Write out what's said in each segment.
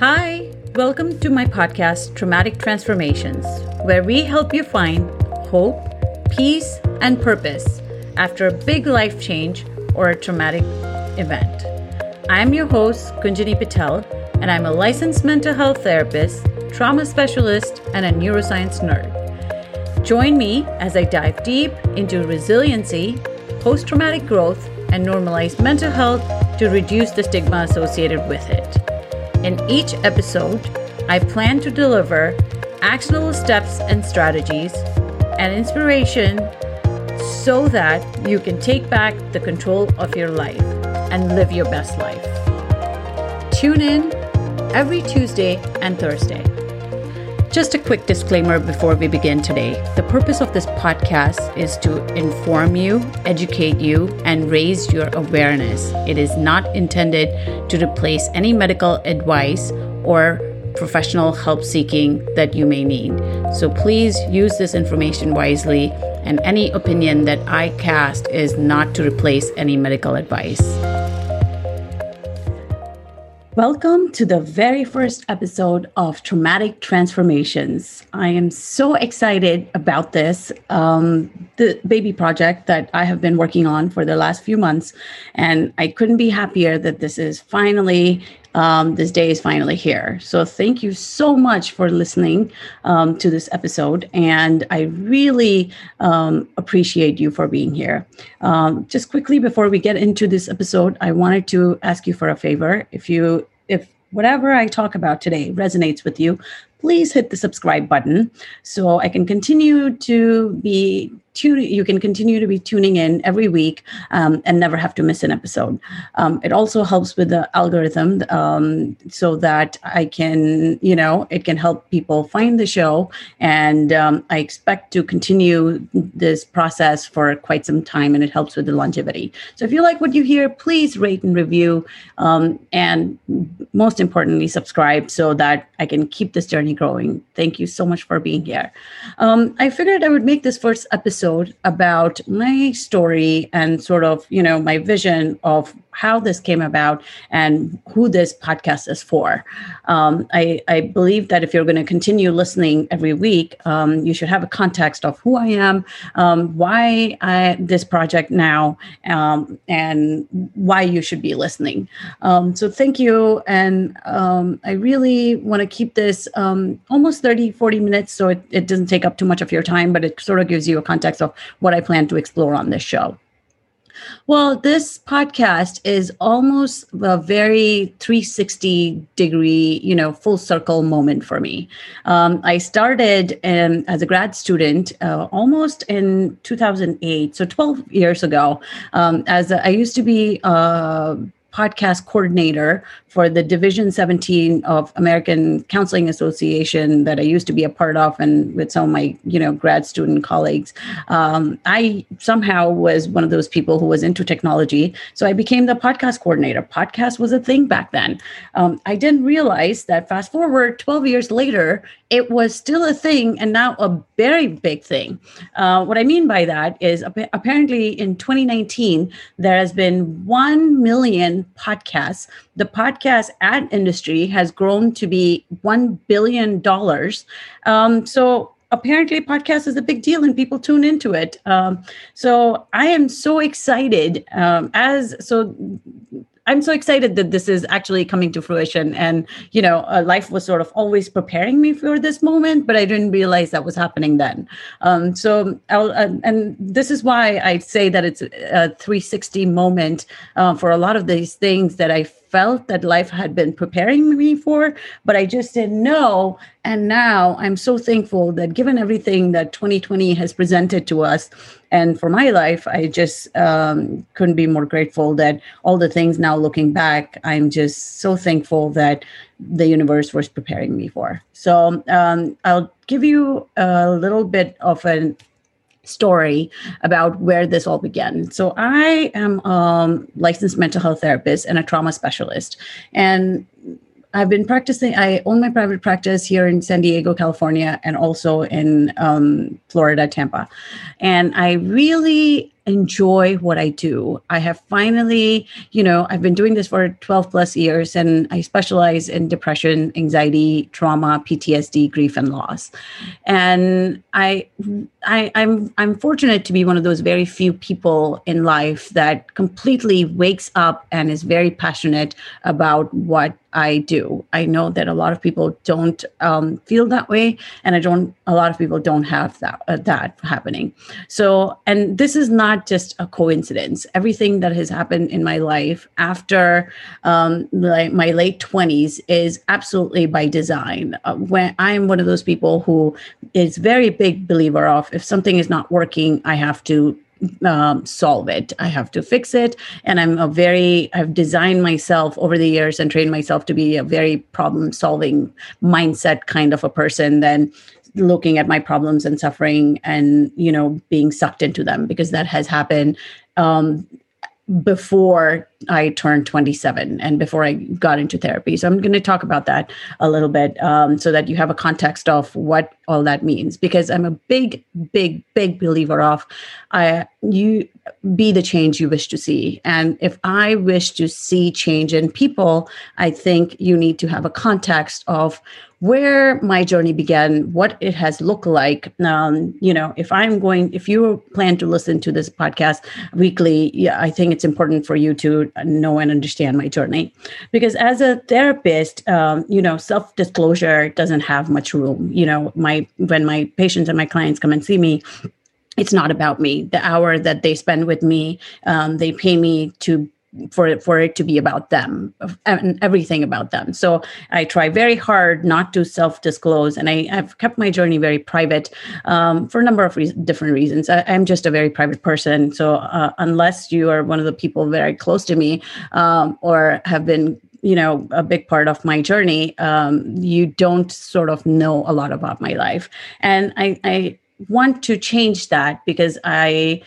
Hi, welcome to my podcast, Traumatic Transformations, where we help you find hope, peace, and purpose after a big life change or a traumatic event. I'm your host, Gunjani Patel, and I'm a licensed mental health therapist, trauma specialist, and a neuroscience nerd. Join me as I dive deep into resiliency, post traumatic growth, and normalize mental health to reduce the stigma associated with it. In each episode, I plan to deliver actionable steps and strategies and inspiration so that you can take back the control of your life and live your best life. Tune in every Tuesday and Thursday. Just a quick disclaimer before we begin today. The purpose of this podcast is to inform you, educate you, and raise your awareness. It is not intended to replace any medical advice or professional help seeking that you may need. So please use this information wisely, and any opinion that I cast is not to replace any medical advice. Welcome to the very first episode of Traumatic Transformations. I am so excited about this, um, the baby project that I have been working on for the last few months. And I couldn't be happier that this is finally, um, this day is finally here. So thank you so much for listening um, to this episode. And I really um, appreciate you for being here. Um, just quickly before we get into this episode, I wanted to ask you for a favor. If you if whatever I talk about today resonates with you, please hit the subscribe button so I can continue to be tuning. You can continue to be tuning in every week um, and never have to miss an episode. Um, it also helps with the algorithm um, so that I can, you know, it can help people find the show. And um, I expect to continue this process for quite some time and it helps with the longevity. So if you like what you hear, please rate and review. Um, and most importantly, subscribe so that I can keep this journey growing. Thank you so much for being here. Um, I figured I would make this first episode about my story and sort of, you know, my vision of how this came about and who this podcast is for. Um, I, I, believe that if you're going to continue listening every week, um, you should have a context of who I am, um, why I, this project now, um, and why you should be listening. Um, so thank you. And um, I really want to keep this almost 30, 40 minutes so it, it doesn't take up too much of your time, but it sort of gives you a context of what I plan to explore on this show. Well, this podcast is almost a very 360 degree, you know, full circle moment for me. Um, I started um, as a grad student uh, almost in 2008, so 12 years ago. Um, as a, I used to be a podcast coordinator for the Division 17 of American Counseling Association that I used to be a part of, and with some of my you know grad student colleagues. Um, I somehow was one of those people who was into technology, so I became the podcast coordinator. Podcast was a thing back then. Um, I didn't realize that fast forward 12 years later, it was still a thing, and now a very big thing. Uh, what I mean by that is apparently in 2019 there has been one million podcasts. The podcast ad industry has grown to be $1 billion. Um, so apparently podcast is a big deal and people tune into it um, so i am so excited um, as so I'm so excited that this is actually coming to fruition. And, you know, uh, life was sort of always preparing me for this moment, but I didn't realize that was happening then. Um, so, I'll, uh, and this is why I say that it's a 360 moment uh, for a lot of these things that I felt that life had been preparing me for, but I just didn't know. And now I'm so thankful that given everything that 2020 has presented to us, and for my life, I just um, couldn't be more grateful that all the things now looking back, I'm just so thankful that the universe was preparing me for. So um, I'll give you a little bit of an story about where this all began. So I am a licensed mental health therapist and a trauma specialist. And I've been practicing, I own my private practice here in San Diego, California, and also in um, Florida, Tampa. And I really enjoy what I do. I have finally, you know, I've been doing this for 12 plus years and I specialize in depression, anxiety, trauma, PTSD, grief and loss. And I I I'm I'm fortunate to be one of those very few people in life that completely wakes up and is very passionate about what I do. I know that a lot of people don't um, feel that way, and I don't. A lot of people don't have that uh, that happening. So, and this is not just a coincidence. Everything that has happened in my life after um, like my late twenties is absolutely by design. Uh, when I'm one of those people who is very big believer of if something is not working, I have to um, solve it. I have to fix it. And I'm a very, I've designed myself over the years and trained myself to be a very problem solving mindset kind of a person than looking at my problems and suffering and, you know, being sucked into them because that has happened um, before I turned 27 and before I got into therapy. So I'm going to talk about that a little bit um, so that you have a context of what all that means. Because I'm a big, big, big believer of uh, you be the change you wish to see. And if I wish to see change in people, I think you need to have a context of where my journey began, what it has looked like. Um, you know, if I'm going, if you plan to listen to this podcast weekly, yeah, I think it's important for you to know and understand my journey, because as a therapist, um, you know, self disclosure doesn't have much room. You know, my when my patients and my clients come and see me, it's not about me. The hour that they spend with me, um, they pay me to for it for it to be about them and everything about them. So i try very hard not to self disclose and I, have kept my journey very private um, for a number of re- different reasons. I, am just a very private person so uh, unless you are one of the people very close to me um, or have been you know a big part of my journey um, you don't sort of know a lot about my life. And i i want to change that because i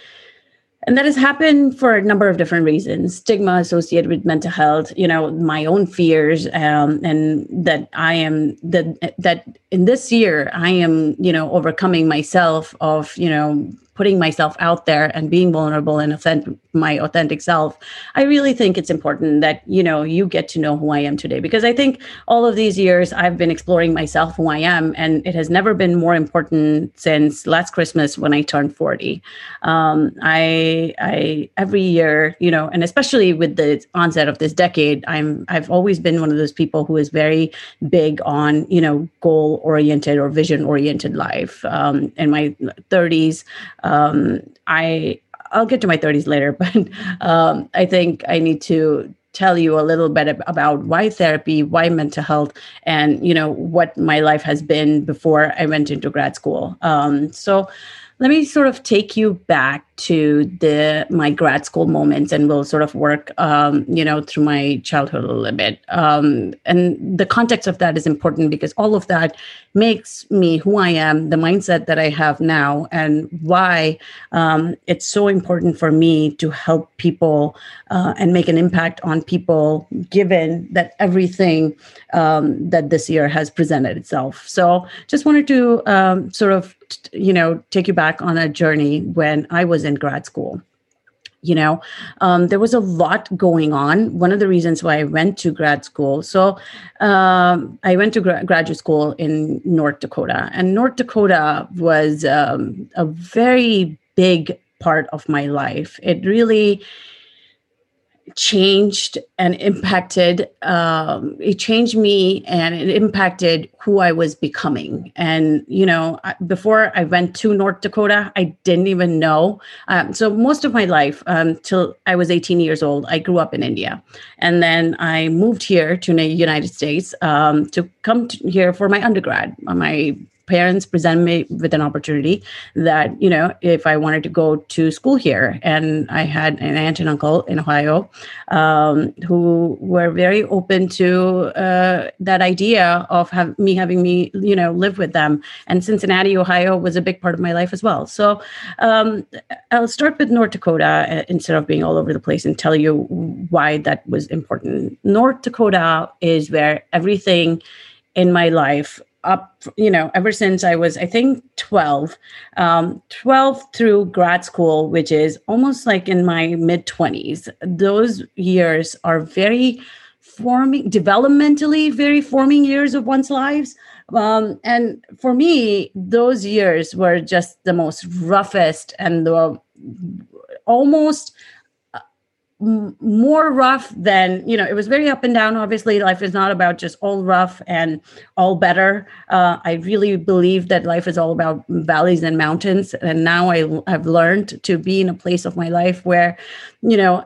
and that has happened for a number of different reasons. Stigma associated with mental health you know my own fears um, and that i am that that in this year i am you know overcoming myself of you know putting myself out there and being vulnerable and authentic, my authentic self, I really think it's important that you know you get to know who I am today because I think all of these years I've been exploring myself, who I am, and it has never been more important since last Christmas when I turned forty. Um, I, I every year, you know, and especially with the onset of this decade, I'm I've always been one of those people who is very big on you know goal oriented or vision oriented life. Um, in my 30s, um, I I'll get to my 30s later, but um, I think I need to tell you a little bit about why therapy, why mental health, and you know what my life has been before I went into grad school. Um, so let me sort of take you back to the my grad school moments and we'll sort of work um, you know through my childhood a little bit. Um, and the context of that is important because all of that makes me who i am the mindset that i have now and why um, it's so important for me to help people uh, and make an impact on people given that everything um, that this year has presented itself. So just wanted to um, sort of you know take you back on a journey when i was in in grad school you know? Um, there was a lot going on. One of the reasons why i went to grad school so um, i went to gra- graduate school in north dakota and north dakota was um, a very big part of my life. It really changed and impacted um, it changed me and it impacted who i was becoming. And you know before i went to north dakota i didn't even know um, so most of my life um, till i was 18 years old i grew up in india. And then i moved here to the united states um, to come to here for my undergrad my parents presented me with an opportunity that you know if I wanted to go to school here, and I had an aunt and uncle in Ohio um, who were very open to uh, that idea of have, me having me you know live with them. And Cincinnati, Ohio, was a big part of my life as well. So um, I'll start with North Dakota uh, instead of being all over the place and tell you why that was important. North Dakota is where everything in my life up, you know, ever since I was, I think, 12, um, 12 through grad school, which is almost like in my mid 20s. Those years are very forming, developmentally very forming years of one's lives. Um, and for me, those years were just the most roughest and the almost more rough than you know it was very up and down obviously. Life is not about just all rough and all better. Uh, i really believe that life is all about valleys and mountains. And now i have learned to be in a place of my life where you know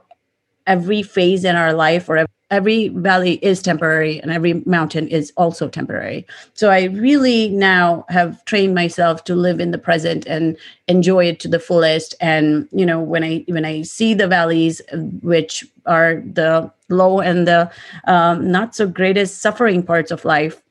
every phase in our life or every valley is temporary and every mountain is also temporary. So I really now have trained myself to live in the present and enjoy it to the fullest. And you know, when I when I see the valleys, which are the low and the um, not so greatest suffering parts of life,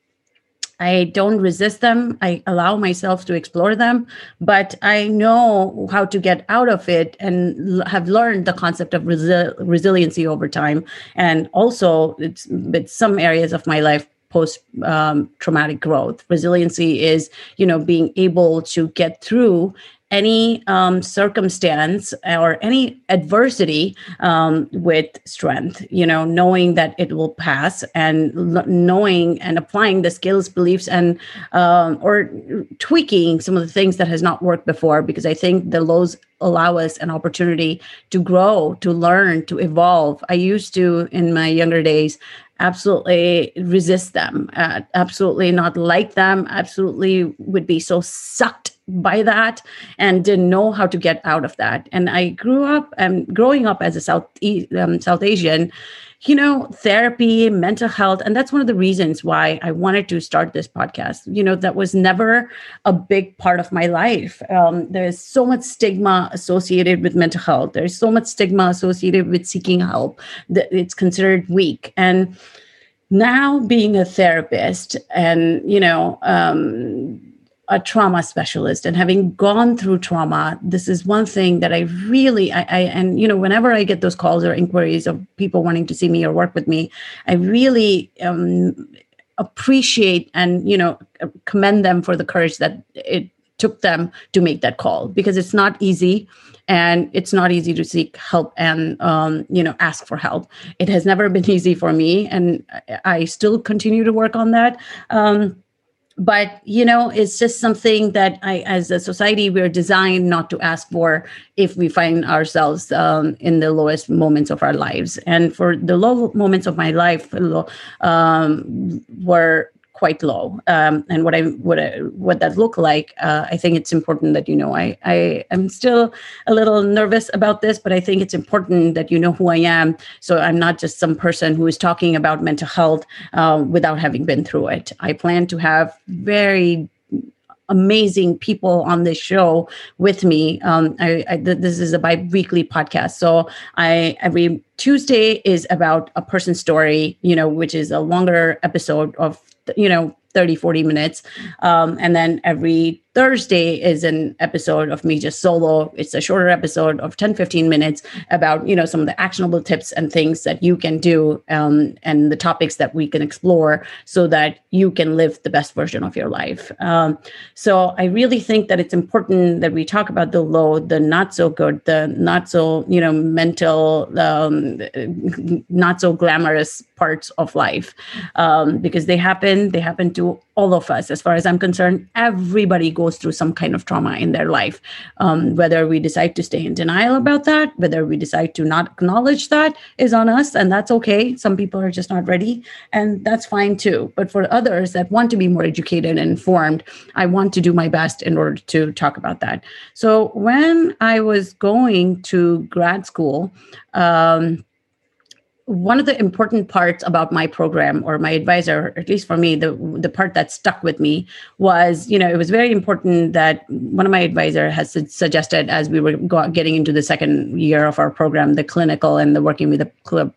I don't resist them. I allow myself to explore them, but I know how to get out of it and l- have learned the concept of resi- resiliency over time. And also, it's with some areas of my life post um, traumatic growth. Resiliency is, you know, being able to get through any um, circumstance or any adversity um, with strength you know knowing that it will pass and l- knowing and applying the skills beliefs and um, or tweaking some of the things that has not worked before because i think the lows allow us an opportunity to grow to learn to evolve. I used to in my younger days absolutely resist them uh, absolutely not like them absolutely would be so sucked by that and didn't know how to get out of that. And I grew up and um, growing up as a South um, South Asian, you know, therapy, mental health, and that's one of the reasons why I wanted to start this podcast. You know, that was never a big part of my life. Um, there's so much stigma associated with mental health. There's so much stigma associated with seeking help that it's considered weak and now being a therapist and you know um, a trauma specialist. And having gone through trauma this is one thing that i really I, I, and you know whenever i get those calls or inquiries of people wanting to see me or work with me i really um, appreciate and you know commend them for the courage that it took them to make that call. Because it's not easy and it's not easy to seek help and um, you know ask for help. It has never been easy for me and i still continue to work on that. Um, but you know it's just something that i as a society we're designed not to ask for if we find ourselves um, in the lowest moments of our lives. And for the low moments of my life um, were quite low. Um, and what I what I, what that look like, uh, I think it's important that you know. I I am still a little nervous about this, but I think it's important that you know who I am. So I'm not just some person who is talking about mental health uh, without having been through it. I plan to have very amazing people on this show with me. Um, I, I, this is a bi-weekly podcast, so I every Tuesday is about a person's story, you know, which is a longer episode of you know 30 40 minutes um, and then every thursday is an episode of me just solo. It's a shorter episode of 10 15 minutes about you know some of the actionable tips and things that you can do um, and the topics that we can explore so that you can live the best version of your life. Um, so i really think that it's important that we talk about the low the not so good the not so you know mental um, not so glamorous parts of life um, because they happen they happen to all of us as far as i'm concerned everybody goes through some kind of trauma in their life. Um, whether we decide to stay in denial about that whether we decide to not acknowledge that is on us and that's okay. Some people are just not ready and that's fine too. But for others that want to be more educated and informed i want to do my best in order to talk about that. So when i was going to grad school um, one of the important parts about my program or my advisor at least for me the the part that stuck with me was you know it was very important that one of my advisor has suggested as we were getting into the second year of our program the clinical and the working with the play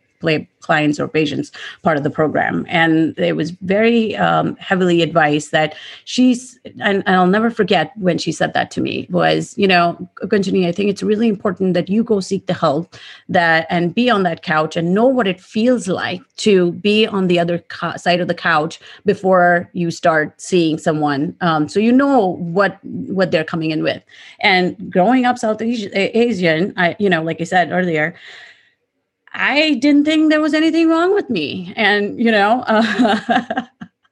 clients or patients part of the program. And it was very um, heavily advised that she's, and, and, I'll never forget when she said that to me, was, you know, Gunjani, I think it's really important that you go seek the help that and be on that couch and know what it feels like to be on the other co- side of the couch before you start seeing someone. Um, so you know what what they're coming in with. And growing up South Asian, I, you know, like I said earlier, I didn't think there was anything wrong with me. And, you know, uh,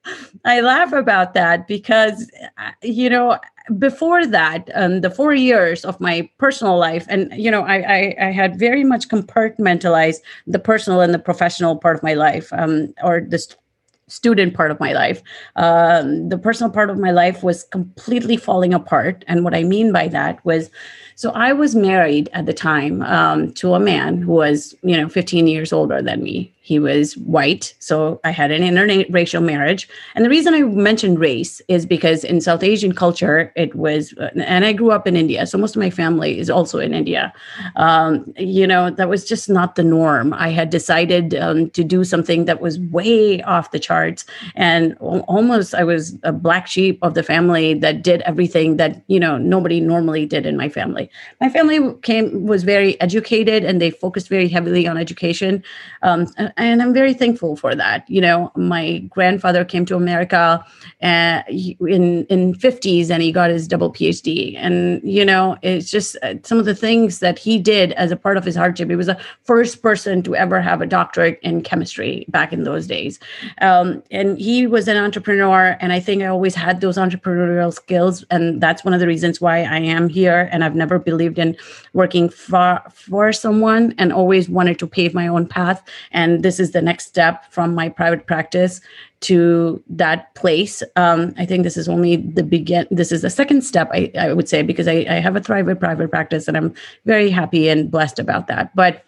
I laugh about that because, uh, you know, before that, um, the four years of my personal life, and, you know, I, I, I, had very much compartmentalized the personal and the professional part of my life um, or the st- student part of my life. Um, the personal part of my life was completely falling apart. And what I mean by that was, so I was married at the time um, to a man who was, you know, 15 years older than me. He was white, so I had an interracial marriage. And the reason I mentioned race is because in South Asian culture, it was, and I grew up in India, so most of my family is also in India. Um, you know, that was just not the norm. I had decided um, to do something that was way off the charts, and almost I was a black sheep of the family that did everything that you know nobody normally did in my family. My family came was very educated, and they focused very heavily on education. Um, and I'm very thankful for that. You know, my grandfather came to America uh, in in 50s and he got his double PhD. And you know, it's just uh, some of the things that he did as a part of his hardship. He was the first person to ever have a doctorate in chemistry back in those days. Um, and he was an entrepreneur, and I think I always had those entrepreneurial skills, and that's one of the reasons why I am here. And I've never believed in working for for someone, and always wanted to pave my own path. And this is the next step from my private practice to that place. Um, I think this is only the begin. This is the second step, I, I would say, because I, I have a thriving private practice, and I'm very happy and blessed about that. But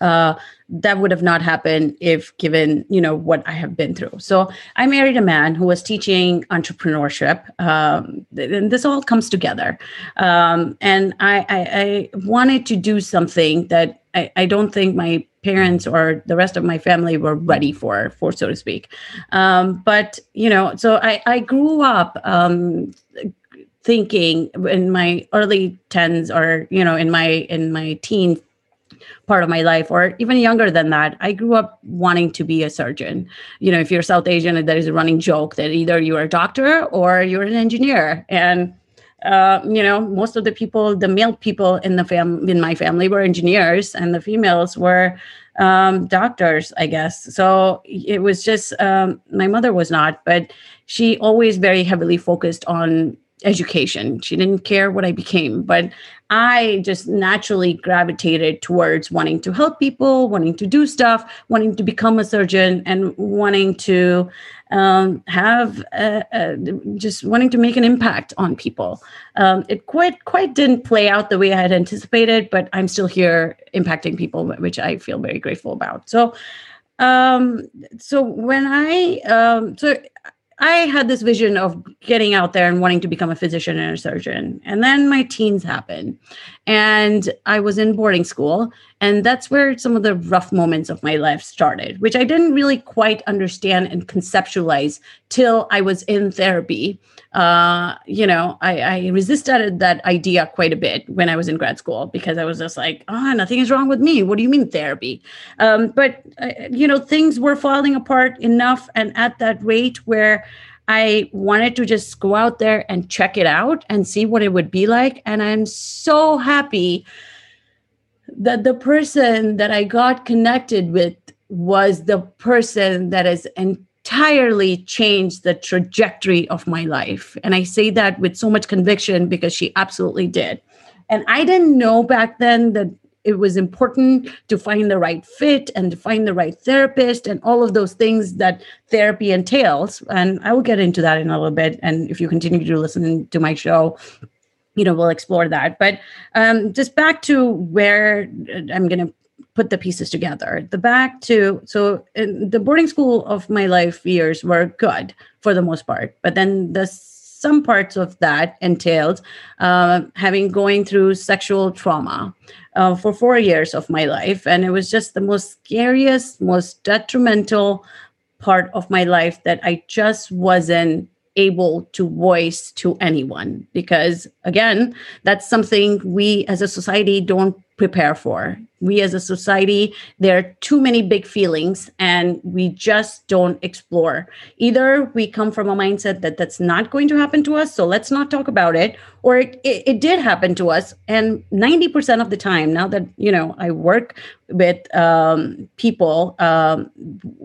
uh, that would have not happened if given you know what i have been through so i married a man who was teaching entrepreneurship um, and this all comes together um, and I, I, I, wanted to do something that I, I, don't think my parents or the rest of my family were ready for for so to speak. Um, but you know so i, I grew up um, thinking in my early 10s or you know in my in my teen part of my life or even younger than that i grew up wanting to be a surgeon. You know if you're south asian there is a running joke that either you're a doctor or you're an engineer. And uh, you know most of the people the male people in the fam in my family were engineers and the females were um, doctors i guess so it was just um, my mother was not but she always very heavily focused on education. She didn't care what I became, but I just naturally gravitated towards wanting to help people, wanting to do stuff, wanting to become a surgeon, and wanting to um, have a, a, just wanting to make an impact on people. Um, it quite quite didn't play out the way I had anticipated, but I'm still here impacting people, which I feel very grateful about. So um so when i um so I had this vision of getting out there and wanting to become a physician and a surgeon. And then my teens happened, and I was in boarding school. And that's where some of the rough moments of my life started, which I didn't really quite understand and conceptualize till I was in therapy. Uh, you know, I, I resisted that idea quite a bit when I was in grad school because I was just like, oh, nothing is wrong with me. What do you mean therapy? Um, but, uh, you know, things were falling apart enough and at that rate where I wanted to just go out there and check it out and see what it would be like. And I'm so happy that the person that I got connected with was the person that has entirely changed the trajectory of my life. And I say that with so much conviction because she absolutely did. And I didn't know back then that it was important to find the right fit and to find the right therapist and all of those things that therapy entails. And I will get into that in a little bit. And if you continue to listen to my show, you know, we'll explore that. But um, just back to where I'm going to put the pieces together. The back to so the boarding school of my life years were good for the most part, but then the some parts of that entailed uh, having going through sexual trauma uh, for four years of my life. And it was just the most scariest, most detrimental part of my life that I just wasn't able to voice to anyone because again that's something we as a society don't prepare for we as a society there are too many big feelings and we just don't explore. Either we come from a mindset that that's not going to happen to us so let's not talk about it or it, it, it did happen to us. And 90% of the time now that you know i work with um, people um,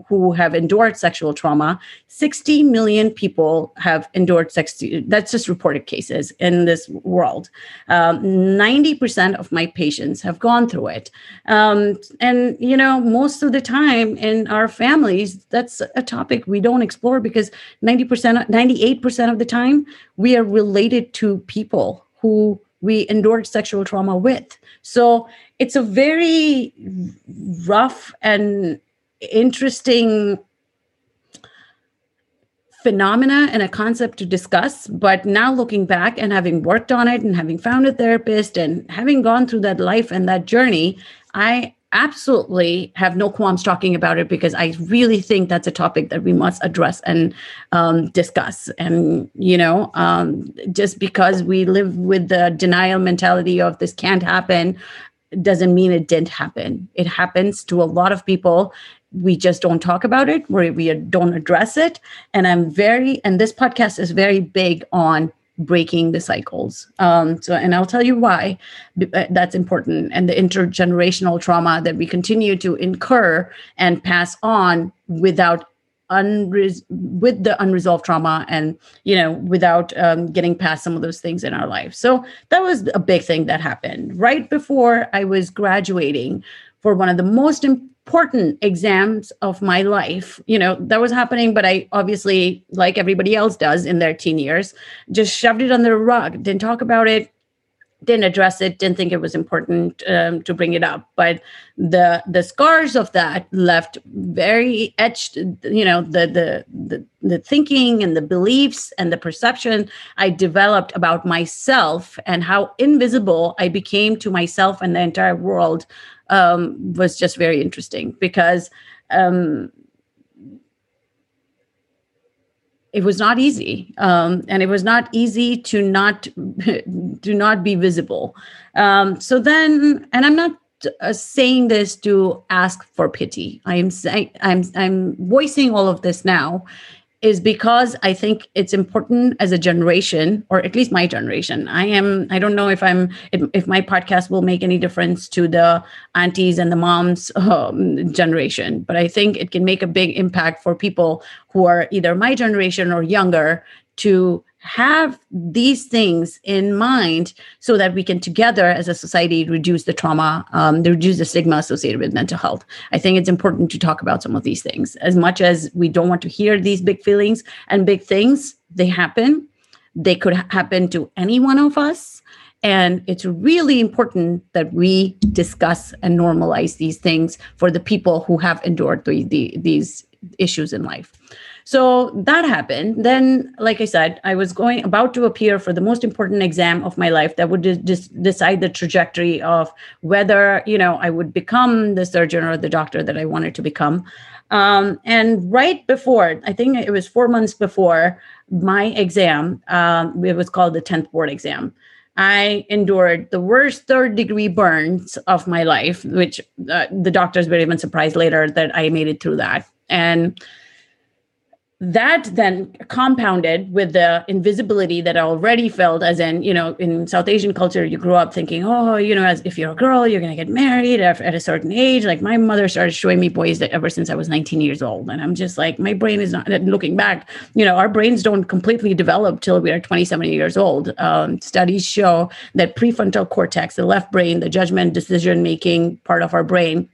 who have endured sexual trauma 60 million people have endured sex that's just reported cases in this world. Um, 90% of my patients have gone through it um, and you know most of the time in our families that's a topic we don't explore because 90% 98% of the time we are related to people who we endured sexual trauma with. So it's a very rough and interesting phenomena and a concept to discuss but now looking back and having worked on it and having found a therapist and having gone through that life and that journey i absolutely have no qualms talking about it because I really think that's a topic that we must address and um, discuss. And, you know, um, just because we live with the denial mentality of this can't happen doesn't mean it didn't happen. It happens to a lot of people. We just don't talk about it, we, we don't address it. And I'm very, and this podcast is very big on breaking the cycles. Um, so, and I'll tell you why uh, that's important. And the intergenerational trauma that we continue to incur and pass on without unres- with the unresolved trauma and you know without um, getting past some of those things in our life so that was a big thing that happened right before i was graduating for one of the most important exams of my life. You know that was happening but i obviously like everybody else does in their teen years just shoved it under the rug didn't talk about it didn't address it didn't think it was important um, to bring it up. But the the scars of that left very etched you know the, the the the thinking and the beliefs and the perception i developed about myself and how invisible i became to myself and the entire world um, was just very interesting because um, it was not easy um, and it was not easy to not to not be visible. Um, so then and i'm not uh, saying this to ask for pity. I am saying i'm i'm voicing all of this now is because I think it's important as a generation, or at least my generation. I am, I don't know if I'm, if, if my podcast will make any difference to the aunties and the moms um, generation, but I think it can make a big impact for people who are either my generation or younger to have these things in mind so that we can together as a society reduce the trauma um, reduce the stigma associated with mental health. I think it's important to talk about some of these things. As much as we don't want to hear these big feelings and big things they happen. They could happen to any one of us. And it's really important that we discuss and normalize these things for the people who have endured the, the, these issues in life so that happened. Then, like I said, I was going about to appear for the most important exam of my life that would just decide the trajectory of whether, you know, I would become the surgeon or the doctor that I wanted to become. Um, and right before, I think it was four months before my exam, um, it was called the 10th board exam. I endured the worst third degree burns of my life, which uh, the doctors were even surprised later that I made it through that. And that then compounded with the invisibility that I already felt, as in, you know, in South Asian culture, you grew up thinking, oh, you know, as if you're a girl, you're going to get married at, a certain age. Like my mother started showing me boys that ever since I was 19 years old. And I'm just like, my brain is not looking back, you know, our brains don't completely develop till we are 27 years old. Um, studies show that prefrontal cortex, the left brain, the judgment, decision making part of our brain,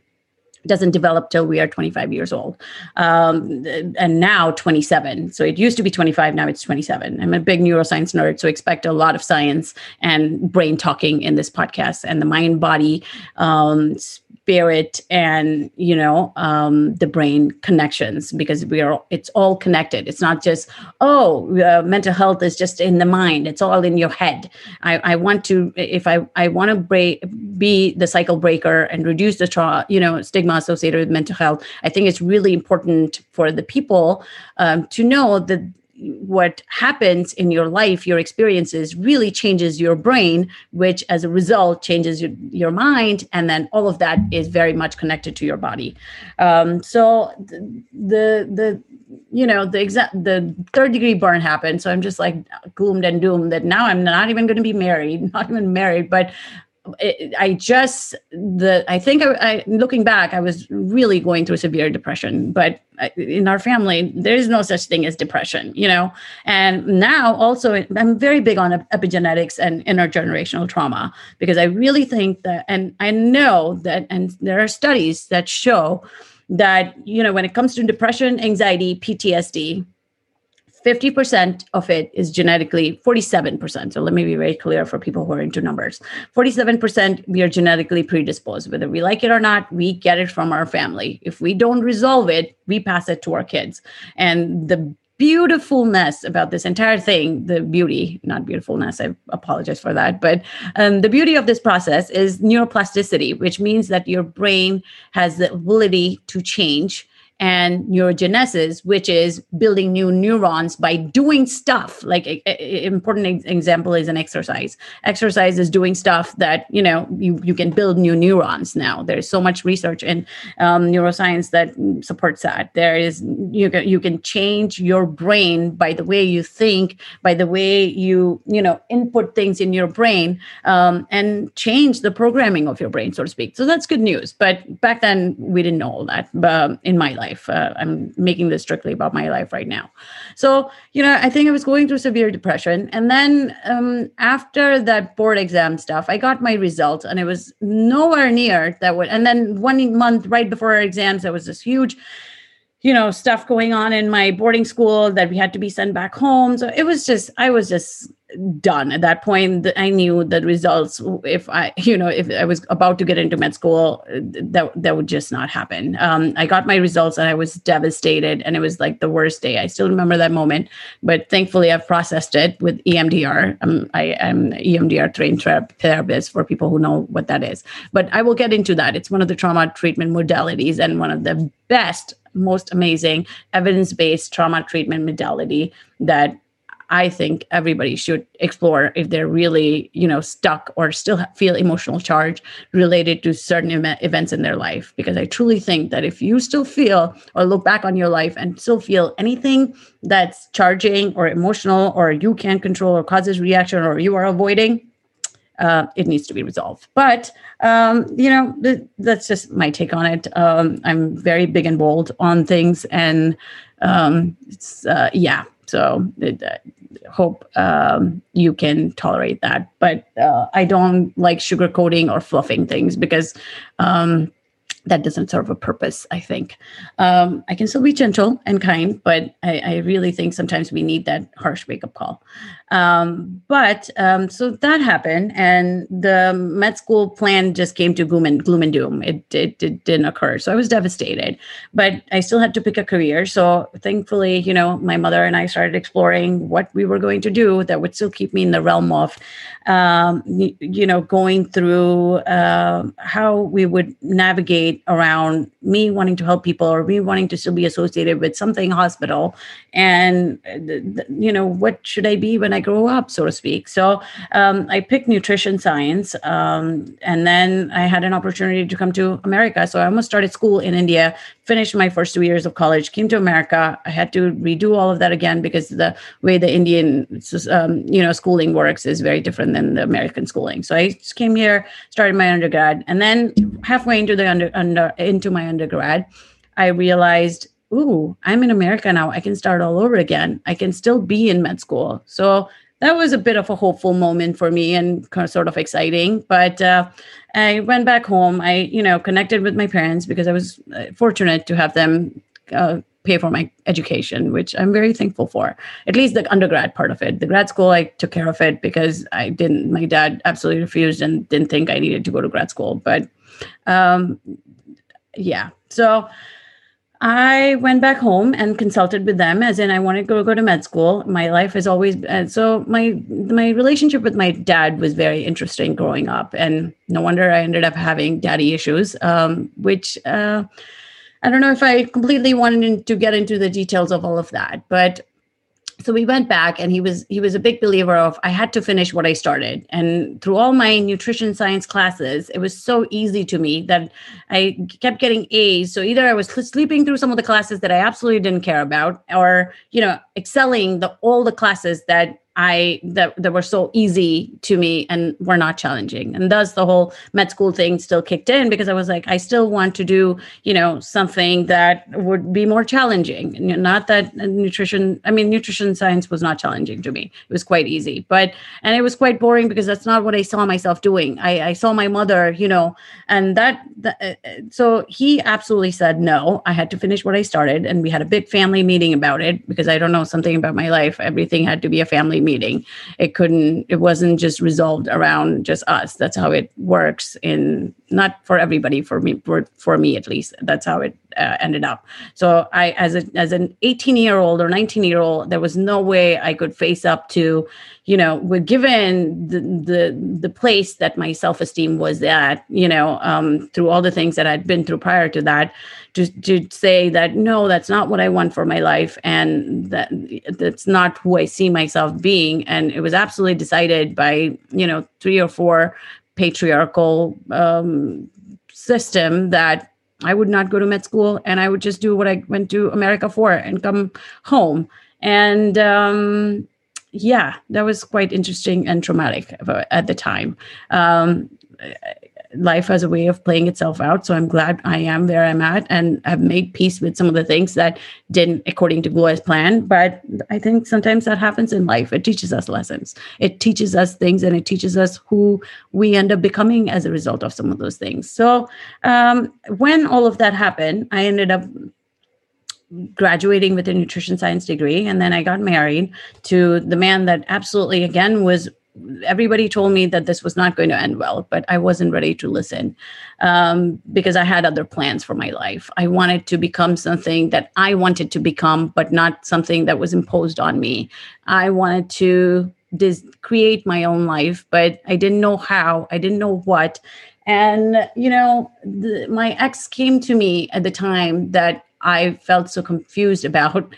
doesn't develop till we are 25 years old. Um, and now 27 so it used to be 25 now it's 27 i'm a big neuroscience nerd so expect a lot of science and brain talking in this podcast and the mind body um, spirit and you know um, the brain connections because we are it's all connected. It's not just oh uh, mental health is just in the mind. It's all in your head. I, I want to if i i want to break be the cycle breaker and reduce the trauma you know stigma associated with mental health i think it's really important for the people um, to know that what happens in your life your experiences really changes your brain which as a result changes your, your mind and then all of that is very much connected to your body. Um, so the the you know the exact the third degree burn happened. So i'm just like gloomed and doomed that now i'm not even going to be married not even married but I just the I think I, I, looking back I was really going through severe depression but in our family there is no such thing as depression you know? And now also I'm very big on epigenetics and intergenerational trauma because I really think that and I know that and there are studies that show that you know when it comes to depression anxiety PTSD 50% of it is genetically 47%. So let me be very clear for people who are into numbers. 47% we are genetically predisposed. Whether we like it or not, we get it from our family. If we don't resolve it, we pass it to our kids. And the beautifulness about this entire thing the beauty not beautifulness i apologize for that but um, the beauty of this process is neuroplasticity which means that your brain has the ability to change and neurogenesis, which is building new neurons by doing stuff. Like an important example is an exercise. Exercise is doing stuff that you know you you can build new neurons. Now there's so much research in um, neuroscience that supports that. There is you can you can change your brain by the way you think, by the way you you know input things in your brain, um, and change the programming of your brain, so to speak. So that's good news. But back then we didn't know all that. But in my life life. Uh, I'm making this strictly about my life right now. So, you know, I think I was going through severe depression. And then um, after that board exam stuff, I got my results and it was nowhere near that would. And then one month right before our exams, there was this huge you know stuff going on in my boarding school that we had to be sent back home so it was just i was just done. At that point i knew the results if i you know if i was about to get into med school that that would just not happen. Um, i got my results and i was devastated and it was like the worst day. I still remember that moment but thankfully i've processed it with emdr i am emdr trained therapist for people who know what that is. But i will get into that. It's one of the trauma treatment modalities and one of the best most amazing evidence-based trauma treatment modality that I think everybody should explore if they're really, you know, stuck or still feel emotional charge related to certain events in their life. Because I truly think that if you still feel or look back on your life and still feel anything that's charging or emotional or you can't control or causes reaction or you are avoiding, uh, it needs to be resolved. But um, you know, th- that's just my take on it. Um, I'm very big and bold on things, and um, it's uh, yeah. So it, uh, hope um, you can tolerate that. But uh, I don't like sugarcoating or fluffing things because um, that doesn't serve a purpose, I think. Um, I can still be gentle and kind, but I, I, really think sometimes we need that harsh wake up call. Um, but um, so that happened, and the med school plan just came to gloom and, gloom and doom. It, it, it didn't occur. So I was devastated, but I still had to pick a career. So thankfully, you know, my mother and I started exploring what we were going to do that would still keep me in the realm of um, you, know, going through uh, how we would navigate around me wanting to help people or me wanting to still be associated with something hospital. And, uh, you know, what should I be when I grow up, so to speak? So um, I picked nutrition science. Um, and then I had an opportunity to come to America. So I almost started school in India, finished my first two years of college, came to America. I had to redo all of that again because the way the Indian, um, you know, schooling works is very different than the American schooling. So I just came here, started my undergrad, and then halfway into the under, under into my undergrad, I realized, ooh, I'm in America now. I can start all over again. I can still be in med school. So that was a bit of a hopeful moment for me and kind of sort of exciting. But uh, I went back home. I, you know, connected with my parents because I was uh, fortunate to have them uh, pay for my education, which I'm very thankful for. At least the undergrad part of it. The grad school, I took care of it because I didn't. My dad absolutely refused and didn't think I needed to go to grad school. But um, yeah, so I went back home and consulted with them, as in I wanted to go, go to med school. My life has always been so my my relationship with my dad was very interesting growing up, and no wonder I ended up having daddy issues, um, which uh, I don't know if I completely wanted to get into the details of all of that, but so we went back and he was he was a big believer of i had to finish what i started. And through all my nutrition science classes it was so easy to me that i kept getting a's. So either i was sleeping through some of the classes that i absolutely didn't care about or you know excelling the all the classes that I that that were so easy to me and were not challenging. And thus the whole med school thing still kicked in because I was like, I still want to do, you know, something that would be more challenging. Not that nutrition, I mean, nutrition science was not challenging to me. It was quite easy. But and it was quite boring because that's not what I saw myself doing. I, I saw my mother, you know, and that, that uh, so he absolutely said no. I had to finish what I started. And we had a big family meeting about it because I don't know something about my life. Everything had to be a family meeting. It couldn't, it wasn't just resolved around just us. That's how it works in not for everybody, for me, for, for me at least. That's how it uh, ended up. So I, as a, as an 18 year old or 19 year old, there was no way I could face up to, you know, with given the, the, the place that my self-esteem was at, you know, um, through all the things that I'd been through prior to that, to, to say that no that's not what i want for my life and that that's not who i see myself being and it was absolutely decided by you know three or four patriarchal um, system that i would not go to med school and i would just do what i went to america for and come home. And um, yeah that was quite interesting and traumatic at the time. Um, life has a way of playing itself out. So I'm glad I am where I'm at and I've made peace with some of the things that didn't according to Gloria's plan. But I think sometimes that happens in life. It teaches us lessons. It teaches us things and it teaches us who we end up becoming as a result of some of those things. So um, when all of that happened, I ended up graduating with a nutrition science degree and then i got married to the man that absolutely again was everybody told me that this was not going to end well, but I wasn't ready to listen um, because I had other plans for my life. I wanted to become something that I wanted to become, but not something that was imposed on me. I wanted to dis- create my own life, but I didn't know how, I didn't know what. And, you know, the, my ex came to me at the time that I felt so confused about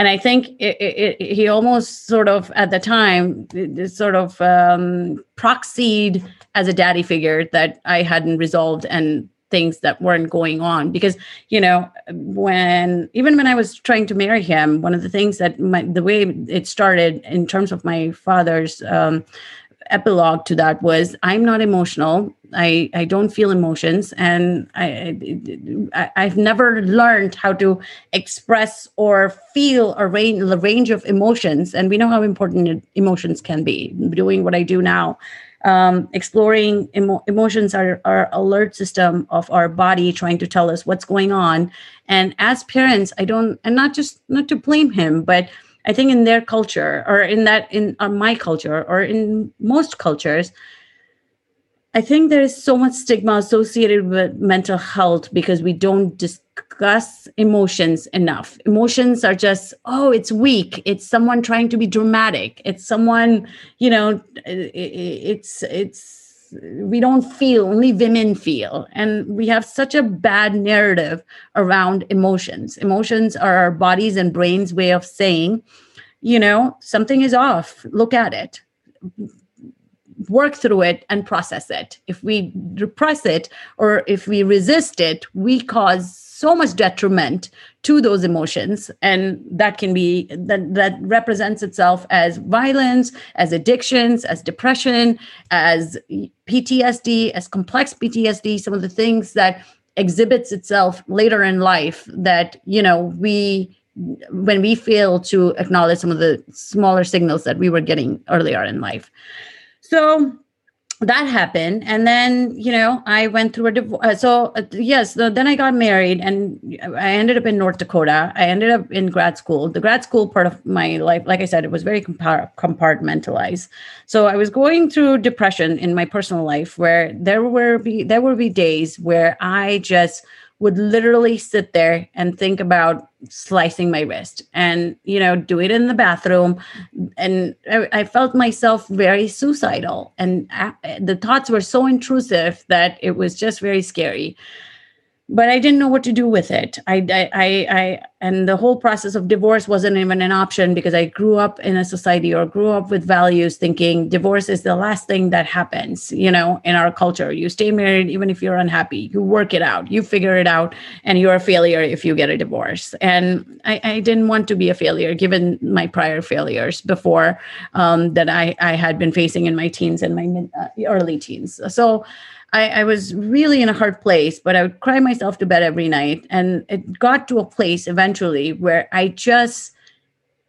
and I think it, it, it, he almost sort of at the time sort of um, proxied as a daddy figure that I hadn't resolved and things that weren't going on. Because you know when even when i was trying to marry him one of the things that my, the way it started in terms of my father's um, epilogue to that was i'm not emotional i i don't feel emotions and i, I i've never learned how to express or feel a range, a range of emotions. And we know how important emotions can be. Doing what i do now um, exploring emo- emotions are our alert system of our body trying to tell us what's going on. And as parents i don't and not just not to blame him but I think in their culture or in that in uh, my culture or in most cultures, I think there is so much stigma associated with mental health because we don't discuss emotions enough. Emotions are just, oh, it's weak. It's someone trying to be dramatic. It's someone, you know, it's it's we don't feel only women feel and we have such a bad narrative around emotions emotions are our bodies and brains way of saying you know something is off look at it work through it and process it. If we repress it or if we resist it we cause so much detriment to those emotions. And that can be that that represents itself as violence as addictions as depression as ptsd as complex ptsd some of the things that exhibits itself later in life that you know we when we fail to acknowledge some of the smaller signals that we were getting earlier in life so that happened. And then you know i went through a divorce uh, so uh, yes the, then i got married and i ended up in north dakota. I ended up in grad school. The grad school part of my life like i said it was very compartmentalized. So i was going through depression in my personal life where there were be there would be days where i just would literally sit there and think about slicing my wrist and you know do it in the bathroom. And i, I felt myself very suicidal and I, the thoughts were so intrusive that it was just very scary but I didn't know what to do with it. I, I, I, and the whole process of divorce wasn't even an option because I grew up in a society or grew up with values thinking divorce is the last thing that happens, you know, in our culture. You stay married even if you're unhappy, you work it out, you figure it out, and you're a failure if you get a divorce. And I, I didn't want to be a failure given my prior failures before um, that I, I had been facing in my teens and my mid, uh, early teens. So, I, I, was really in a hard place, but I would cry myself to bed every night. And it got to a place eventually where I just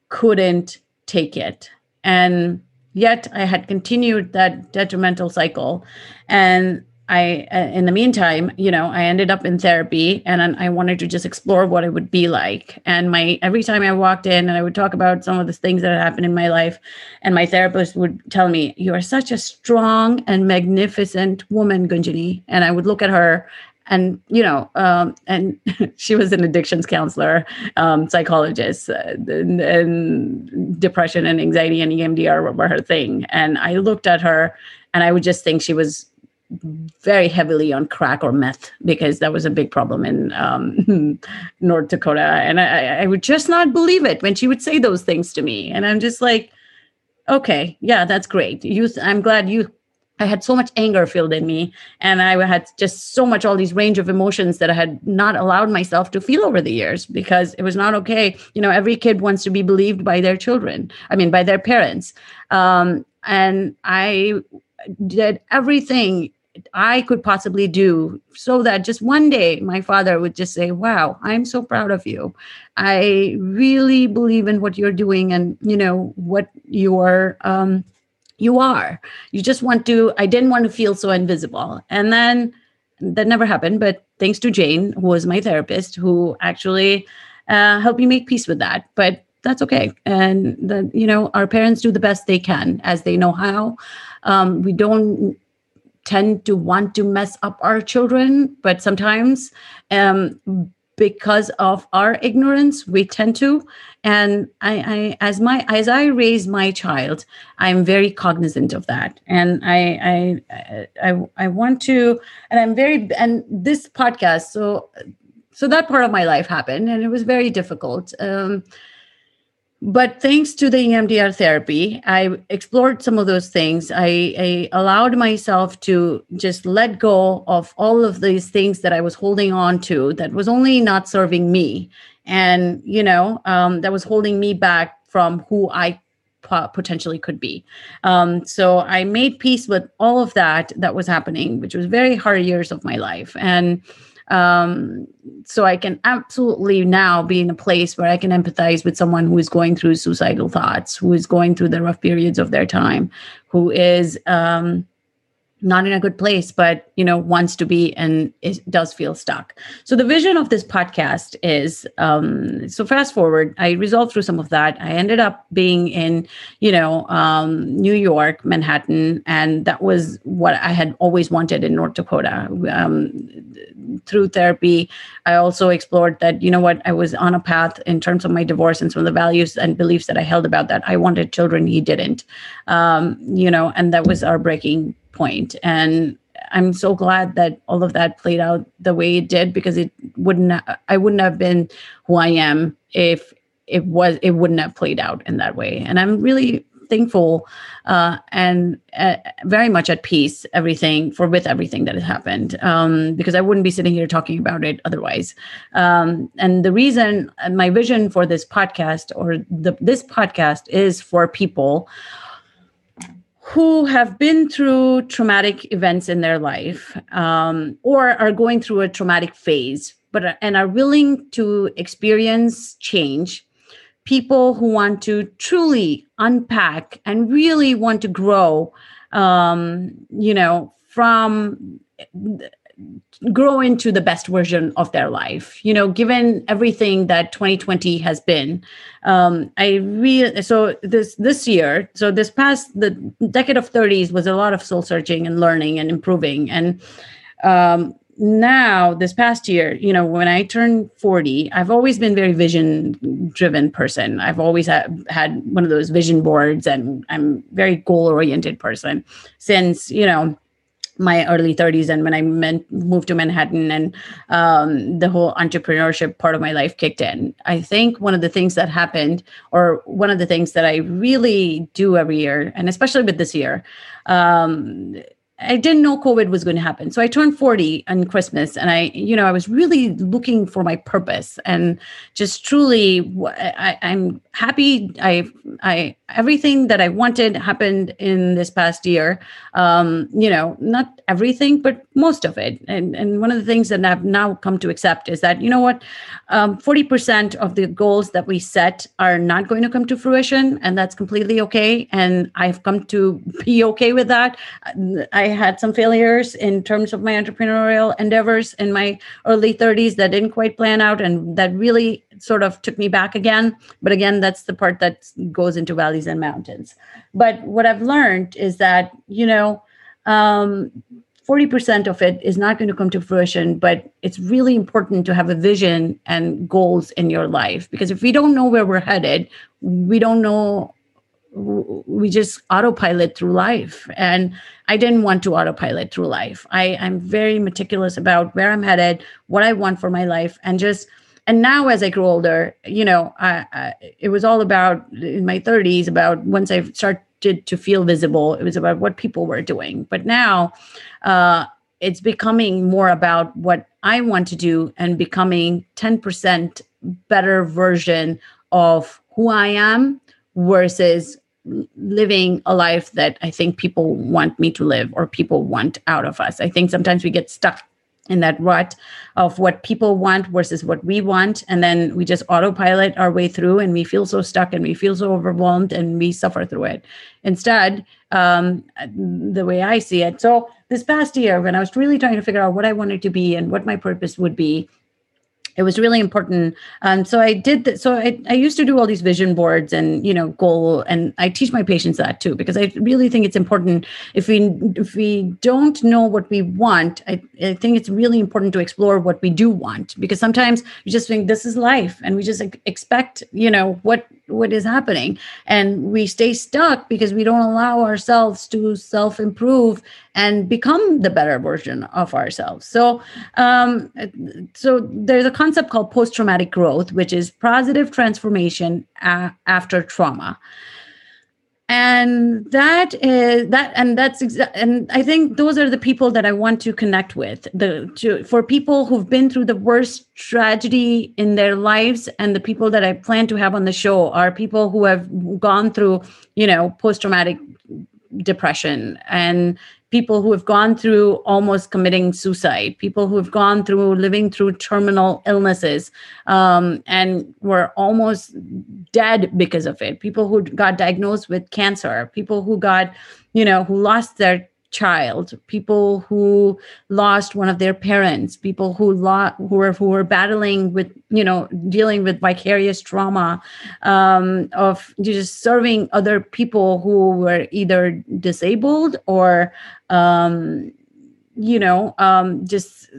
couldn't take it. And yet I had continued that detrimental cycle. And I, uh, in the meantime, you know, I ended up in therapy and I wanted to just explore what it would be like. And my, every time I walked in and I would talk about some of the things that had happened in my life, and my therapist would tell me, You are such a strong and magnificent woman, Gunjani. And I would look at her and you know um, and she was an addictions counselor um, psychologist uh, and, and, depression and anxiety and emdr were her thing and i looked at her and i would just think she was very heavily on crack or meth because that was a big problem in um, North Dakota. And I, I would just not believe it when she would say those things to me. And I'm just like, okay, yeah, that's great. You, I'm glad you. I had so much anger filled in me, and I had just so much all these range of emotions that I had not allowed myself to feel over the years because it was not okay. You know, every kid wants to be believed by their children. I mean, by their parents. Um, and I did everything I could possibly do so that just one day my father would just say, Wow, I'm so proud of you. I really believe in what you're doing and you know what you're um you are. You just want to, I didn't want to feel so invisible. And then that never happened. But thanks to Jane, who was my therapist, who actually uh, helped me make peace with that. But that's okay. And that, you know, our parents do the best they can as they know how. Um, we don't tend to want to mess up our children, but sometimes um, because of our ignorance, we tend to. And I, I, as my as I raise my child, I'm very cognizant of that, and I, I, I, I want to, and I'm very, and this podcast, so, so that part of my life happened, and it was very difficult. Um, but thanks to the EMDR therapy, I explored some of those things. I, I, allowed myself to just let go of all of these things that I was holding on to that was only not serving me. And, you know, um, that was holding me back from who I potentially could be. Um, so I made peace with all of that that was happening, which was very hard years of my life. And um, so I can absolutely now be in a place where I can empathize with someone who is going through suicidal thoughts, who is going through the rough periods of their time, who is um, not in a good place but you know wants to be and it does feel stuck. So the vision of this podcast is um so fast forward i resolved through some of that. I ended up being in you know um new york manhattan and that was what i had always wanted in north dakota. Um through therapy i also explored that you know what i was on a path in terms of my divorce and some of the values and beliefs that i held about that. I wanted children he didn't. Um you know and that was our breaking point. And i'm so glad that all of that played out the way it did because it wouldn't i wouldn't have been who i am if it was it wouldn't have played out in that way. And i'm really thankful uh, and uh, very much at peace everything for with everything that has happened. Um, because i wouldn't be sitting here talking about it otherwise. Um, and the reason my vision for this podcast or the, this podcast is for people who have been through traumatic events in their life um, or are going through a traumatic phase but and are willing to experience change people who want to truly unpack and really want to grow um, you know, from grow into the best version of their life. You know given everything that 2020 has been um i really so this this year so this past the decade of 30s was a lot of soul searching and learning and improving. And um now this past year you know when i turned 40 i've always been very vision driven person. I've always had, had one of those vision boards and i'm very goal oriented person since you know my early 30s and when i meant, moved to manhattan and um, the whole entrepreneurship part of my life kicked in. I think one of the things that happened or one of the things that i really do every year and especially with this year um, I didn't know COVID was going to happen. So I turned 40 on Christmas and I, you know, I was really looking for my purpose and just truly, I, am happy. I, I, everything that I wanted happened in this past year. Um, you know, not everything, but most of it. And, and one of the things that I've now come to accept is that, you know what, um, 40% of the goals that we set are not going to come to fruition and that's completely okay. And I've come to be okay with that. I had some failures in terms of my entrepreneurial endeavors in my early 30s that didn't quite plan out and that really sort of took me back again. But again, that's the part that goes into valleys and mountains. But what I've learned is that, you know, um, 40% of it is not going to come to fruition, but it's really important to have a vision and goals in your life because if we don't know where we're headed, we don't know we just autopilot through life. And i didn't want to autopilot through life. I i'm very meticulous about where i'm headed what i want for my life and just and now as i grew older you know I, I it was all about in my 30s about once i started to feel visible it was about what people were doing. But now uh it's becoming more about what i want to do and becoming 10% better version of who i am versus living a life that I think people want me to live or people want out of us. I think sometimes we get stuck in that rut of what people want versus what we want. And then we just autopilot our way through and we feel so stuck and we feel so overwhelmed and we suffer through it. Instead, um, the way I see it. So this past year, when I was really trying to figure out what I wanted to be and what my purpose would be, it was really important. Um, so i did that so I, I used to do all these vision boards and you know goal and i teach my patients that too because i really think it's important. If we if we don't know what we want I, I think it's really important to explore what we do want because sometimes we just think this is life and we just expect you know what what is happening. And we stay stuck because we don't allow ourselves to self improve and become the better version of ourselves. So um, so there's a concept called post traumatic growth which is positive transformation a- after trauma and that is that and that's exa- and i think those are the people that i want to connect with the to, for people who've been through the worst tragedy in their lives and the people that i plan to have on the show are people who have gone through you know post traumatic depression and people who have gone through almost committing suicide, people who have gone through living through terminal illnesses um, and were almost dead because of it, people who got diagnosed with cancer, people who got, you know, who lost their child, people who lost one of their parents, people who lost who were who were battling with you know dealing with vicarious trauma um, of just serving other people who were either disabled or um, you know um, just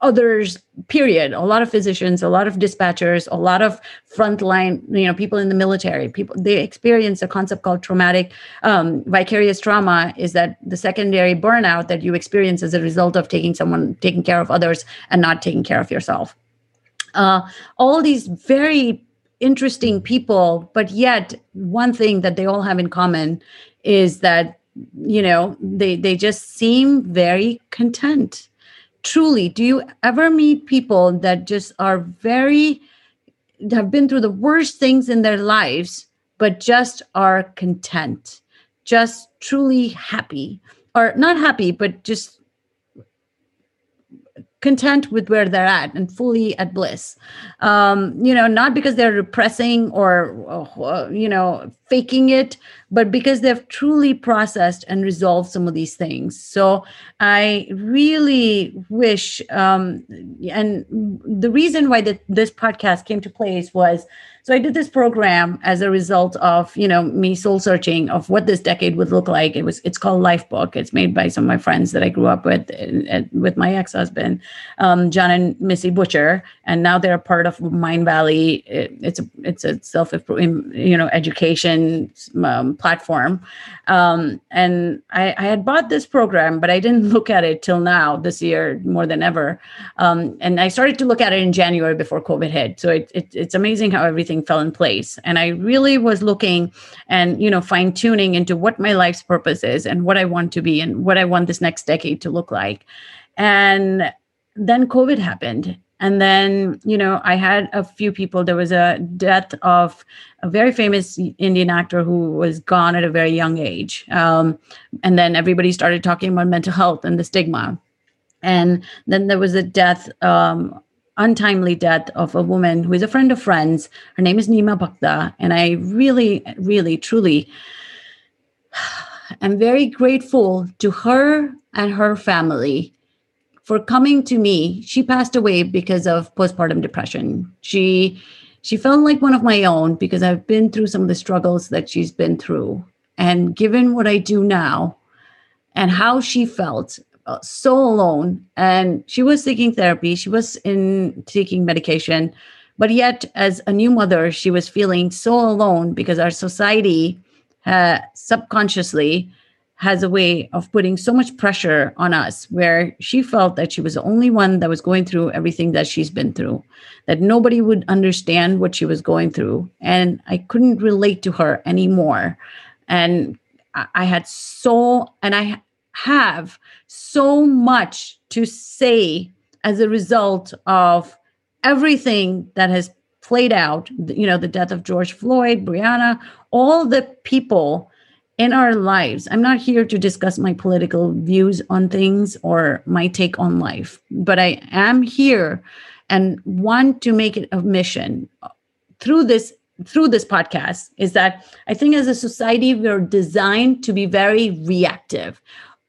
others period. A lot of physicians a lot of dispatchers a lot of frontline you know people in the military. People they experience a concept called traumatic um, vicarious trauma is that the secondary burnout that you experience as a result of taking someone taking care of others and not taking care of yourself. Uh, all these very interesting people but yet one thing that they all have in common is that you know they they just seem very content. Truly do you ever meet people that just are very have been through the worst things in their lives but just are content just truly happy? Or not happy but just content with where they're at and fully at bliss. Um, you know not because they're repressing or uh, you know faking it but because they've truly processed and resolved some of these things so i really wish um, and the reason why the, this podcast came to place was so I did this program as a result of, you know, me soul searching of what this decade would look like. It was it's called Lifebook. It's made by some of my friends that I grew up with uh, with my ex-husband, um, Jon and Missy Butcher, and now they're a part of Mindvalley. it's a it's a self you know education um, platform. Um, and I, I, had bought this program, but I didn't look at it till now this year more than ever. Um, and I started to look at it in January before COVID hit. So it, it, it's amazing how everything fell in place. And I really was looking and you know fine tuning into what my life's purpose is and what I want to be and what I want this next decade to look like. And then COVID happened and then, you know, I had a few people. There was a death of a very famous Indian actor who was gone at a very young age. Um, and then everybody started talking about mental health and the stigma. And then there was a death, um, untimely death of a woman who is a friend of friends. Her name is Nima Bhakta. And I really, really, truly am very grateful to her and her family for coming to me. She passed away because of postpartum depression. She she felt like one of my own because I've been through some of the struggles that she's been through. And given what I do now and how she felt uh, so alone and she was seeking therapy, she was in taking medication, but yet as a new mother, she was feeling so alone because our society uh, subconsciously has a way of putting so much pressure on us where she felt that she was the only one that was going through everything that she's been through that nobody would understand what she was going through. And i couldn't relate to her anymore. And i had so and i have so much to say as a result of everything that has played out you know the death of george floyd breonna all the people in our lives. I'm not here to discuss my political views on things or my take on life, but I am here and want to make it a mission through this through this podcast is that I think as a society we're designed to be very reactive.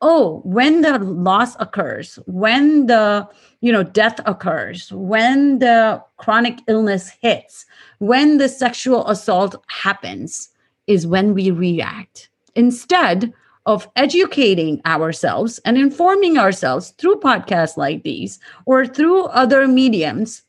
Oh, when the loss occurs, when the you know death occurs, when the chronic illness hits, when the sexual assault happens is when we react instead of educating ourselves and informing ourselves through podcasts like these or through other mediums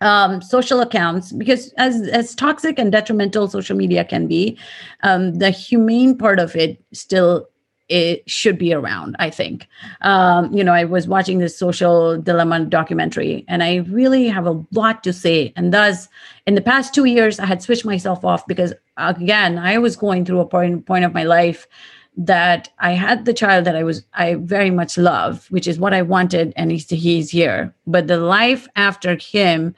um, social accounts because as as toxic and detrimental social media can be um, the humane part of it still it should be around i think. Um, you know i was watching this social dilemma documentary and i really have a lot to say. And thus in the past two years i had switched myself off because again i was going through a point, point of my life that i had the child that i was i very much love which is what i wanted and he's, he's here. But the life after him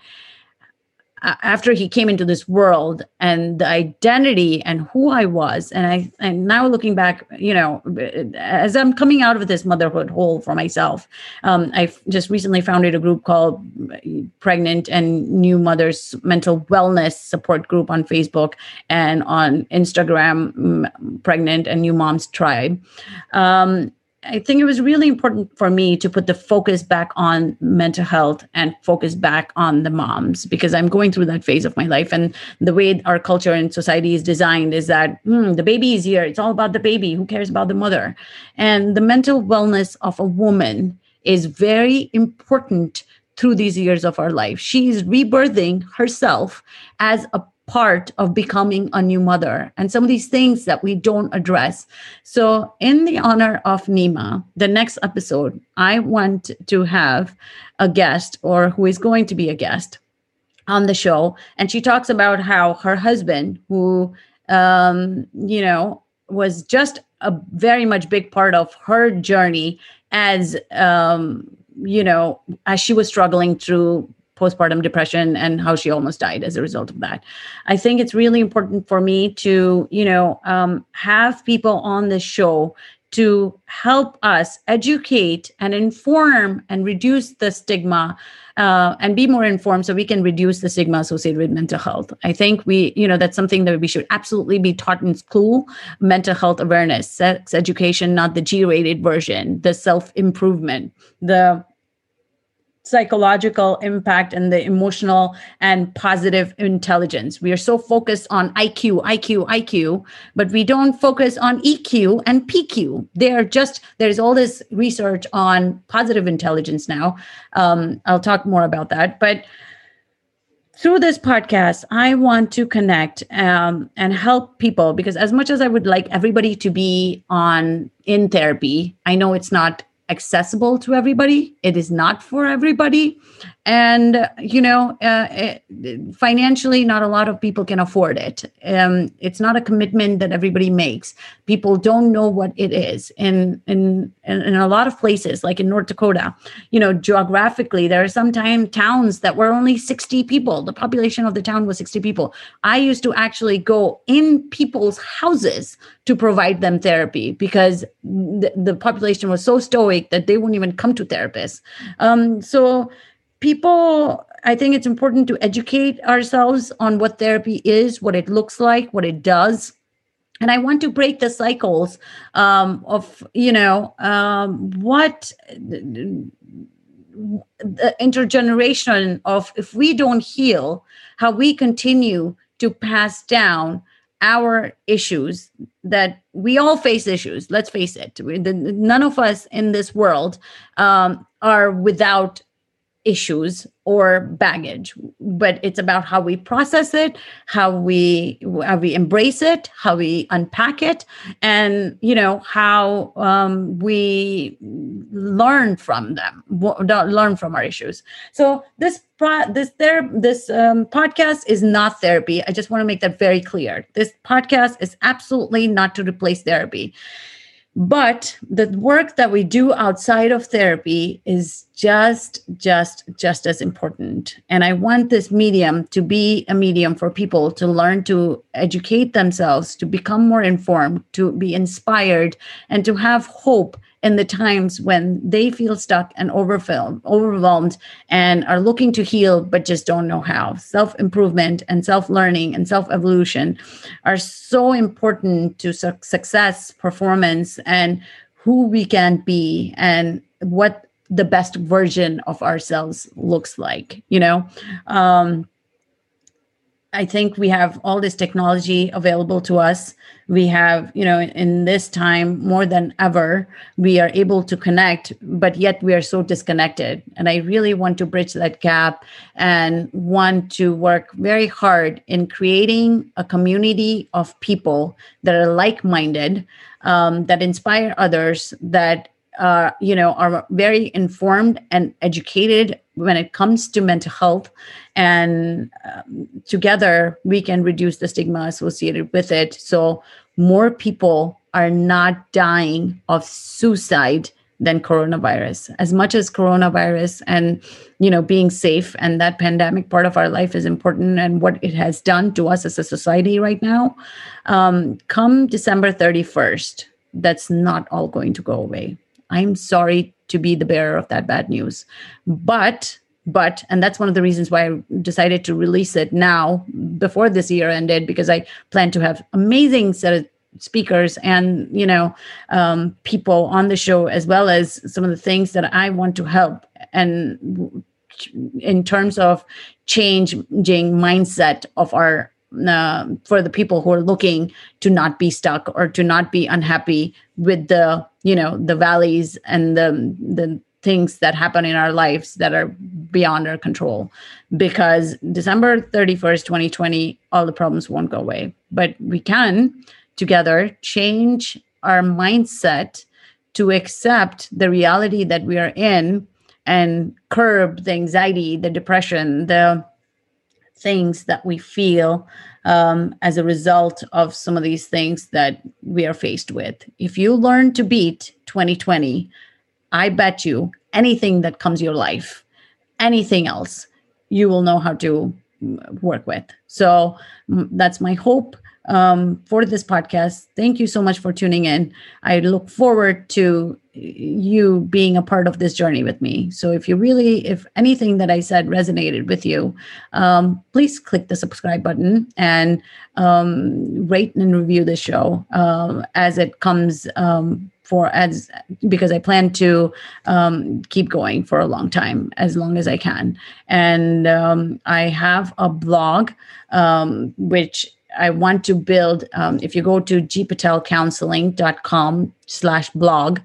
after he came into this world and the identity and who I was. And I, and now looking back, you know, as I'm coming out of this motherhood hole for myself, um, I just recently founded a group called Pregnant and New Mothers Mental Wellness Support Group on Facebook and on Instagram, Pregnant and New Moms Tribe. Um, I think it was really important for me to put the focus back on mental health and focus back on the moms because I'm going through that phase of my life. And the way our culture and society is designed is that hmm, the baby is here. It's all about the baby. Who cares about the mother? And the mental wellness of a woman is very important through these years of our life. She is rebirthing herself as a part of becoming a new mother and some of these things that we don't address. So, in the honor of Nima, the next episode, I want to have a guest or who is going to be a guest on the show. And she talks about how her husband, who, um, you know, was just a very much big part of her journey as, um, you know, as she was struggling through postpartum depression and how she almost died as a result of that. I think it's really important for me to, you know, um, have people on the show to help us educate and inform and reduce the stigma uh, and be more informed so we can reduce the stigma associated with mental health. I think we, you know, that's something that we should absolutely be taught in school mental health awareness, sex education, not the G rated version, the self improvement, the psychological impact and the emotional and positive intelligence. We are so focused on IQ, IQ, IQ, but we don't focus on EQ and PQ. They are just, there's all this research on positive intelligence now. Um, I'll talk more about that. But through this podcast, I want to connect um, and help people because, as much as I would like everybody to be on in therapy, I know it's not accessible to everybody. It is not for everybody and you know uh, it, financially not a lot of people can afford it. Um, it's not a commitment that everybody makes. People don't know what it is. In, in in a lot of places like in north dakota you know geographically there are sometimes towns that were only 60 people. The population of the town was 60 people. I used to actually go in people's houses to provide them therapy because the, the population was so stoic that they wouldn't even come to therapists. Um, so people i think it's important to educate ourselves on what therapy is what it looks like what it does. And i want to break the cycles um, of you know um, what the intergeneration of if we don't heal how we continue to pass down our issues that we all face issues let's face it. None of us in this world um, are without issues or baggage but it's about how we process it how we how we embrace it how we unpack it and you know how um, we learn from them learn from our issues. So this this there this um, podcast is not therapy. I just want to make that very clear. This podcast is absolutely not to replace therapy. But the work that we do outside of therapy is just just just as important and i want this medium to be a medium for people to learn to educate themselves to become more informed to be inspired and to have hope in the times when they feel stuck and overwhelmed, overwhelmed and are looking to heal but just don't know how. Self improvement and self learning and self evolution are so important to su- success, performance, and who we can be and what the best version of ourselves looks like. You know, um, I think we have all this technology available to us. We have, you know, in this time more than ever, we are able to connect, but yet we are so disconnected. And I really want to bridge that gap and want to work very hard in creating a community of people that are like minded, um, that inspire others, that uh, you know, are very informed and educated when it comes to mental health. And um, together we can reduce the stigma associated with it. So more people are not dying of suicide than coronavirus as much as coronavirus and you know being safe and that pandemic part of our life is important and what it has done to us as a society right now um, come december 31st that's not all going to go away I'm sorry to be the bearer of that bad news. But, but, and that's one of the reasons why I decided to release it now before this year ended, because I plan to have amazing set of speakers and you know um, people on the show as well as some of the things that i want to help and in terms of changing mindset of our uh, for the people who are looking to not be stuck or to not be unhappy with the you know the valleys and the the things that happen in our lives that are beyond our control. Because december 31st 2020 all the problems won't go away. But we can together change our mindset to accept the reality that we are in and curb the anxiety the depression the things that we feel um, as a result of some of these things that we are faced with. If you learn to beat 2020, I bet you anything that comes your life, anything else, you will know how to work with. So that's my hope um, for this podcast. Thank you so much for tuning in. I look forward to you being a part of this journey with me. So if you really, if anything that I said resonated with you, um, please click the subscribe button and um, rate and review the show uh, as it comes um, for as because I plan to um, keep going for a long time, as long as I can. And um, I have a blog um, which I want to build. Um, if you go to gpatelcounseling.com slash blog,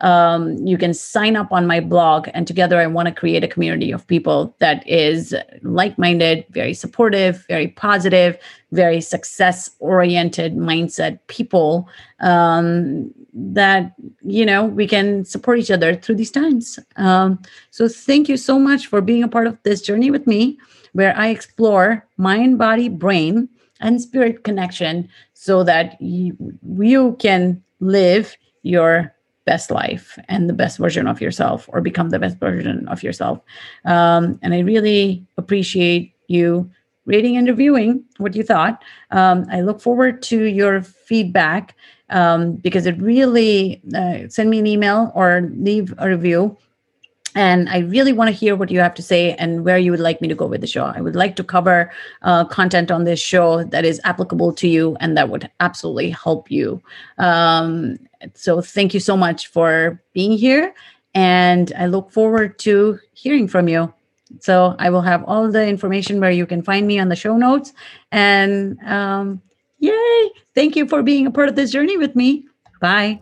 um, you can sign up on my blog. And together, I want to create a community of people that is like minded, very supportive, very positive, very success oriented mindset people um, that, you know, we can support each other through these times. Um, so, thank you so much for being a part of this journey with me, where I explore mind, body, brain and spirit connection so that you, you can live your best life and the best version of yourself or become the best version of yourself. Um, and I really appreciate you rating and reviewing what you thought. Um, I look forward to your feedback um, because it really uh, send me an email or leave a review and I really want to hear what you have to say and where you would like me to go with the show. I would like to cover uh, content on this show that is applicable to you and that would absolutely help you. Um, so, thank you so much for being here. And I look forward to hearing from you. So, I will have all the information where you can find me on the show notes. And um, yay! Thank you for being a part of this journey with me. Bye.